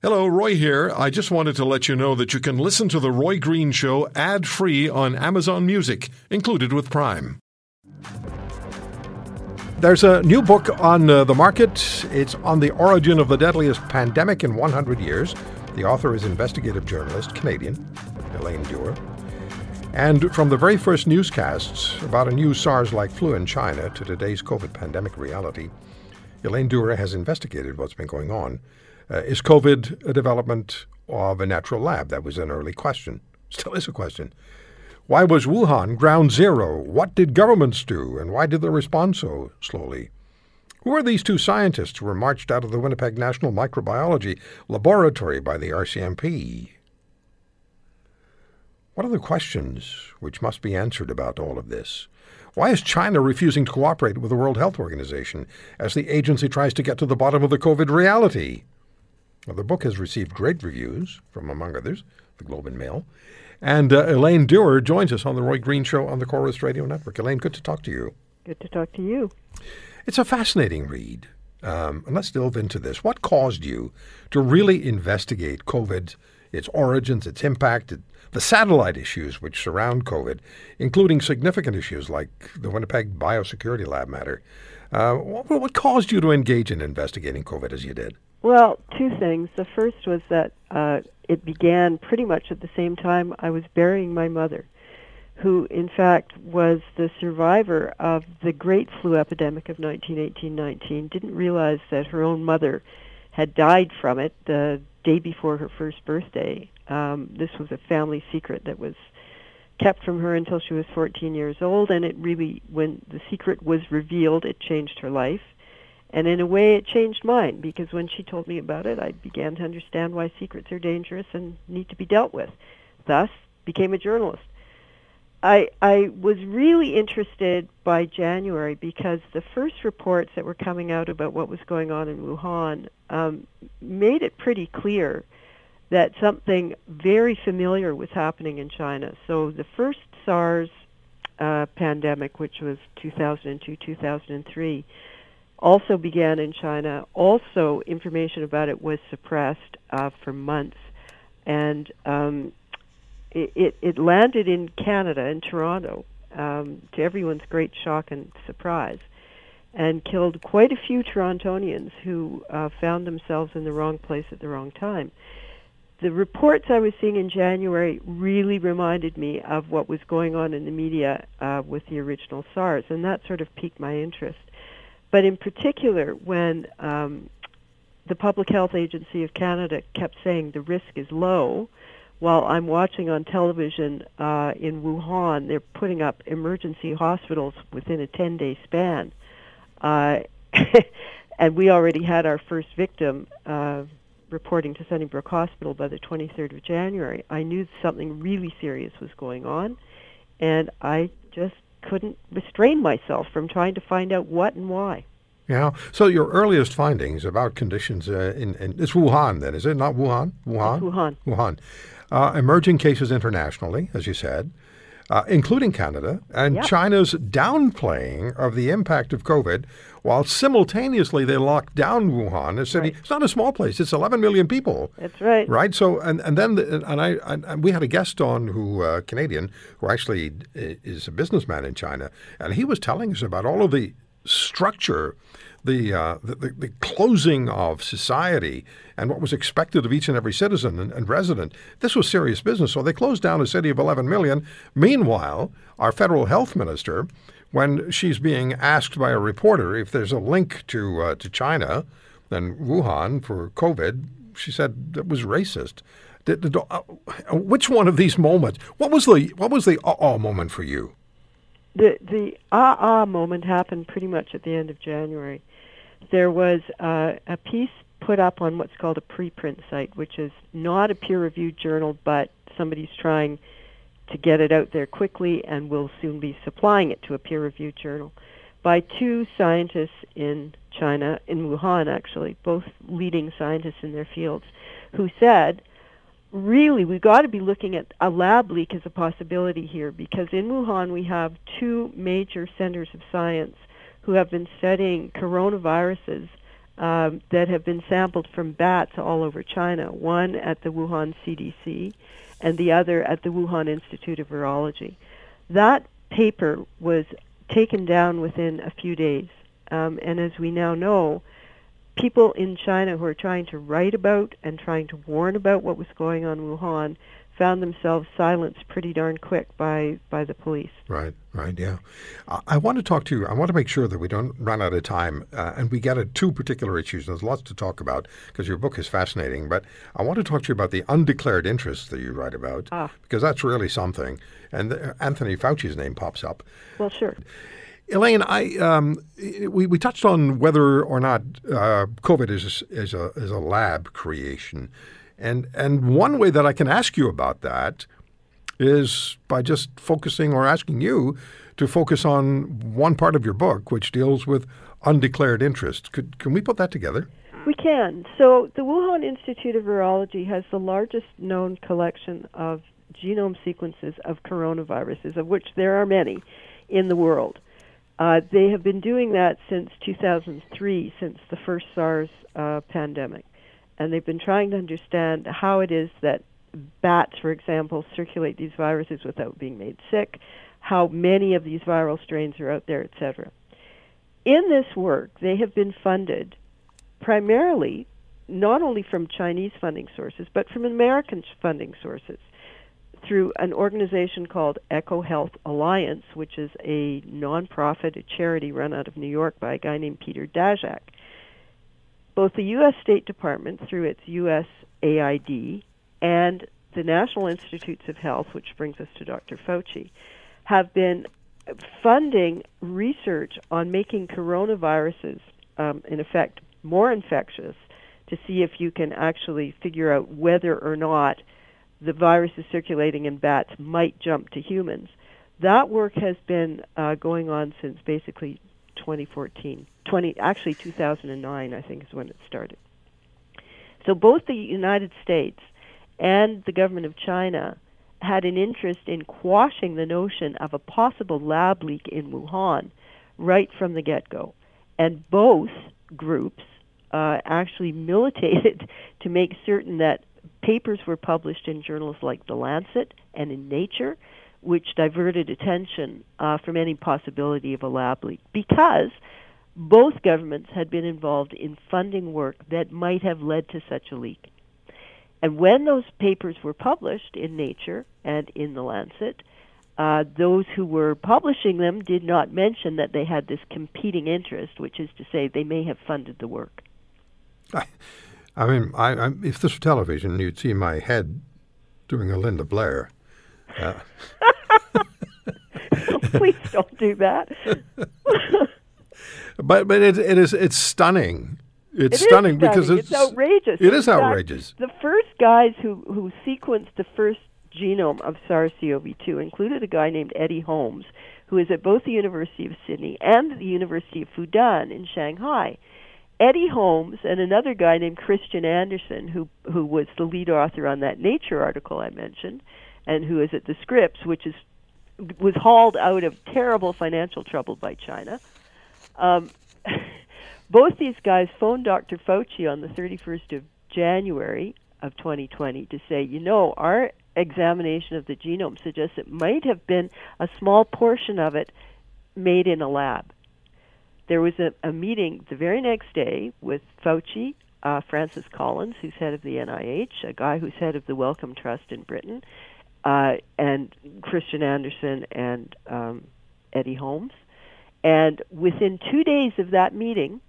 Hello, Roy here. I just wanted to let you know that you can listen to The Roy Green Show ad free on Amazon Music, included with Prime. There's a new book on uh, the market. It's on the origin of the deadliest pandemic in 100 years. The author is investigative journalist, Canadian, Elaine Dewar. And from the very first newscasts about a new SARS like flu in China to today's COVID pandemic reality, Elaine Dewar has investigated what's been going on. Uh, is COVID a development of a natural lab? That was an early question. Still is a question. Why was Wuhan ground zero? What did governments do, and why did they respond so slowly? Who are these two scientists who were marched out of the Winnipeg National Microbiology Laboratory by the RCMP? What are the questions which must be answered about all of this? Why is China refusing to cooperate with the World Health Organization as the agency tries to get to the bottom of the COVID reality? Well, the book has received great reviews from, among others, the Globe and Mail. And uh, Elaine Dewar joins us on the Roy Green Show on the Corus Radio Network. Elaine, good to talk to you. Good to talk to you. It's a fascinating read. Um, and let's delve into this. What caused you to really investigate COVID, its origins, its impact, the satellite issues which surround COVID, including significant issues like the Winnipeg Biosecurity Lab matter? Uh, what, caused you to engage in investigating COVID as you did? Well, two things. The first was that uh, it began pretty much at the same time I was burying my mother, who in fact was the survivor of the great flu epidemic of 1918-19. Didn't realize that her own mother had died from it the day before her first birthday. Um, this was a family secret that was kept from her until she was 14 years old, and it really, when the secret was revealed, it changed her life. And in a way, it changed mine because when she told me about it, I began to understand why secrets are dangerous and need to be dealt with. Thus, became a journalist. I I was really interested by January because the first reports that were coming out about what was going on in Wuhan um, made it pretty clear that something very familiar was happening in China. So the first SARS uh, pandemic, which was 2002 2003 also began in China. Also, information about it was suppressed uh, for months, and um, it, it, landed in Canada, in Toronto, um, to everyone's great shock and surprise, and killed quite a few Torontonians who uh, found themselves in the wrong place at the wrong time. The reports I was seeing in January really reminded me of what was going on in the media uh, with the original SARS, and that sort of piqued my interest. But in particular, when um, the Public Health Agency of Canada kept saying the risk is low, while I'm watching on television uh, in Wuhan, they're putting up emergency hospitals within a 10-day span. Uh, and we already had our first victim uh, reporting to Sunnybrook Hospital by the 23rd of January. I knew something really serious was going on, and I just couldn't restrain myself from trying to find out what and why. Yeah. So your earliest findings about conditions uh, in, in, it's Wuhan, then is it not Wuhan? Wuhan. It's Wuhan. Wuhan. Uh, emerging cases internationally, as you said, uh, including Canada, and yep. China's downplaying of the impact of COVID, while simultaneously they locked down Wuhan, a city. Right. It's not a small place; it's 11 million people. That's right. Right. So, and and then the, and I and we had a guest on who uh, Canadian who actually is a businessman in China, and he was telling us about all of the structure the, uh, the, the, closing of society and what was expected of each and every citizen and, and, resident. This was serious business. So they closed down a city of 11 million. Meanwhile, our federal health minister, when she's being asked by a reporter if there's a link to uh, to China and Wuhan for COVID, she said that was racist. Did, did, uh, which one of these moments? What was the what was the uh-oh moment for you? The the ah ah moment happened pretty much at the end of January. There was uh, a piece put up on what's called a preprint site, which is not a peer-reviewed journal, but somebody's trying to get it out there quickly and will soon be supplying it to a peer-reviewed journal by two scientists in China, in Wuhan actually, both leading scientists in their fields, who said, really, we've got to be looking at a lab leak as a possibility here because in Wuhan we have two major centers of science who have been studying coronaviruses um, that have been sampled from bats all over China, one at the Wuhan CDC and the other at the Wuhan Institute of Virology. That paper was taken down within a few days. Um, and as we now know, people in China who are trying to write about and trying to warn about what was going on in Wuhan found themselves silenced pretty darn quick by, by the police. Right, right, yeah. I, I want to talk to you. I want to make sure that we don't run out of time uh, and we get at two particular issues. There's lots to talk about because your book is fascinating, but I want to talk to you about the undeclared interests that you write about ah. because that's really something. And the, Anthony Fauci's name pops up. Well, sure. Elaine, I um, we, we touched on whether or not uh, COVID is is a is a lab creation. And, and one way that I can ask you about that is by just focusing or asking you to focus on one part of your book, which deals with undeclared interest. Could, can we put that together? We can. So, the Wuhan Institute of Virology has the largest known collection of genome sequences of coronaviruses, of which there are many in the world. Uh, they have been doing that since 2003, since the first SARS uh, pandemic and they've been trying to understand how it is that bats, for example, circulate these viruses without being made sick, how many of these viral strains are out there, etc. In this work, they have been funded primarily not only from Chinese funding sources, but from American funding sources through an organization called EcoHealth Alliance, which is a nonprofit, a charity run out of New York by a guy named Peter Daszak both the U.S. State Department, through its USAID, and the National Institutes of Health, which brings us to Dr. Fauci, have been funding research on making coronaviruses, um, in effect, more infectious to see if you can actually figure out whether or not the virus is circulating in bats might jump to humans. That work has been uh, going on since basically 2014. 20 actually 2009 I think is when it started. So both the United States and the government of China had an interest in quashing the notion of a possible lab leak in Wuhan right from the get-go. And both groups uh, actually militated to make certain that papers were published in journals like The Lancet and in Nature, which diverted attention uh, from any possibility of a lab leak because both governments had been involved in funding work that might have led to such a leak. And when those papers were published in Nature and in The Lancet, uh, those who were publishing them did not mention that they had this competing interest, which is to say they may have funded the work. I, mean, I, I, if this were television, you'd see my head doing a Linda Blair. Uh. Please don't do that. but but it, it is it's stunning. It's it stunning, stunning, because it's, it's outrageous. It is fact, outrageous. The first guys who who sequenced the first genome of SARS-CoV-2 included a guy named Eddie Holmes, who is at both the University of Sydney and the University of Fudan in Shanghai. Eddie Holmes and another guy named Kristian Andersen, who who was the lead author on that Nature article I mentioned, and who is at the Scripps, which is was hauled out of terrible financial trouble by China. Um, both these guys phoned Dr. Fauci on the 31st of January of 2020 to say, you know, our examination of the genome suggests it might have been a small portion of it made in a lab. There was a, a meeting the very next day with Fauci, uh, Francis Collins, who's head of the NIH, a guy who's head of the Wellcome Trust in Britain, uh, and Kristian Andersen and um, Eddie Holmes. And within two days of that meeting,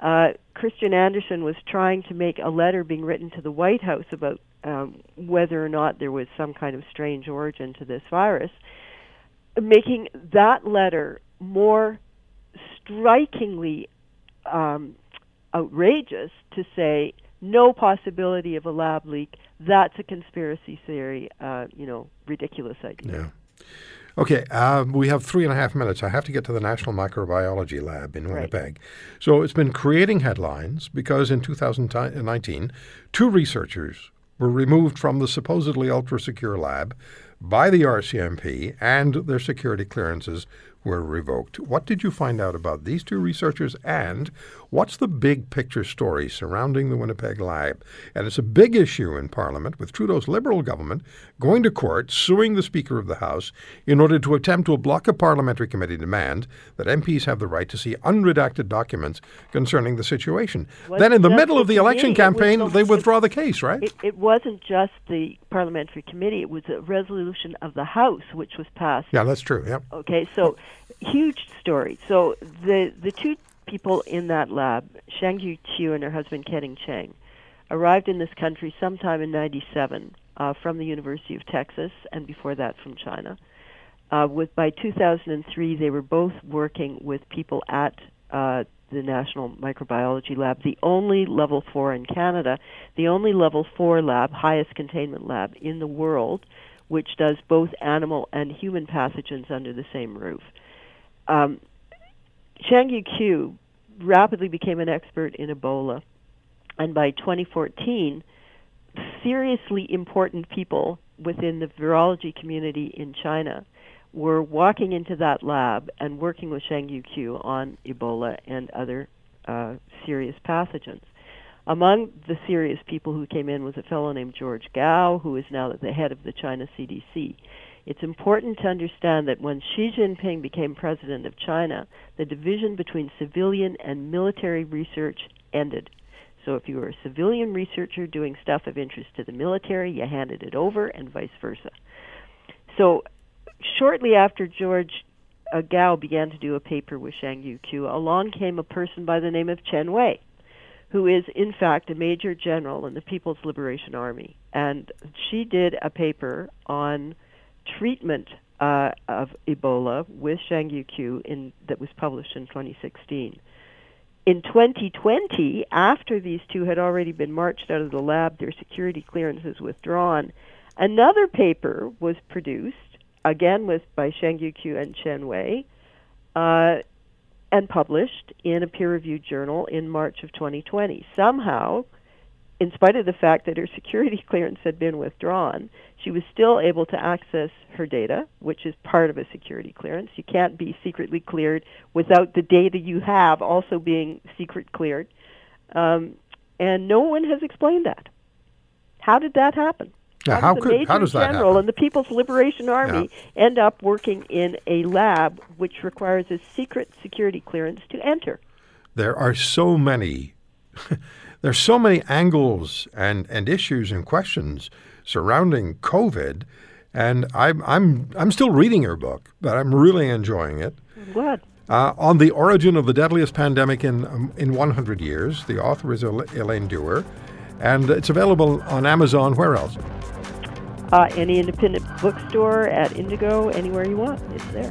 uh, Kristian Andersen was trying to make a letter being written to the White House about um, whether or not there was some kind of strange origin to this virus, making that letter more strikingly um, outrageous to say no possibility of a lab leak. That's a conspiracy theory, uh, you know, ridiculous idea. Yeah. Okay, um, we have three and a half minutes. I have to get to the National Microbiology Lab in Winnipeg. Right. So it's been creating headlines because in 2019, two researchers were removed from the supposedly ultra secure lab by the RCMP, and their security clearances were revoked. What did you find out about these two researchers and what's the big picture story surrounding the Winnipeg Lab? And it's a big issue in Parliament with Trudeau's Liberal government going to court suing the Speaker of the House in order to attempt to block a parliamentary committee demand that MPs have the right to see unredacted documents concerning the situation. Then in the middle of the election committee, it was campaign, they withdraw the case, right? It, it wasn't just the parliamentary committee; it was a resolution of the House, which was passed. yeah, that's true. Yeah. Okay, so huge story. So the the two people in that lab, Xiangguo Qiu and her husband Keding Cheng, arrived in this country sometime in '97 uh, from the University of Texas, and before that from China. Uh, with by 2003, they were both working with people at uh, the National Microbiology Lab, the only level four in Canada, the only level four lab, highest containment lab in the world, which does both animal and human pathogens under the same roof. Um, Xiangguo rapidly became an expert in Ebola, and by 2014, seriously important people within the virology community in China were walking into that lab and working with Xiangguo on Ebola and other uh, serious pathogens. Among the serious people who came in was a fellow named George Gao, who is now the head of the China CDC. It's important to understand that when Xi Jinping became president of China, the division between civilian and military research ended. So if you were a civilian researcher doing stuff of interest to the military, you handed it over, and vice versa. So shortly after George uh, Gao began to do a paper with Xiangguo Qiu, along came a person by the name of Chen Wei, who is in fact a major general in the People's Liberation Army, and she did a paper on treatment uh, of Ebola with Xiangguo Qiu in that was published in 2016. In 2020, after these two had already been marched out of the lab, their security clearances withdrawn, another paper was produced, again with by Xiangguo Qiu and Chen Wei, uh, and published in a peer-reviewed journal in March of 2020. Somehow, in spite of the fact that her security clearance had been withdrawn, she was still able to access her data, which is part of a security clearance. You can't be secretly cleared without the data you have also being secret cleared. Um, and no one has explained that. How did that happen? Yeah, how, could- how does that general happen? in the People's Liberation Army end up working in a lab which requires a secret security clearance to enter? there are so many there's so many angles and, and issues and questions surrounding COVID, and I'm I'm I'm still reading your book, but I'm really enjoying it. I'm glad. Uh, on the origin of the deadliest pandemic in um, in 100 years, the author is El- Elaine Dewar, and it's available on Amazon. Where else? Uh, any independent bookstore, at Indigo, anywhere you want, it's there.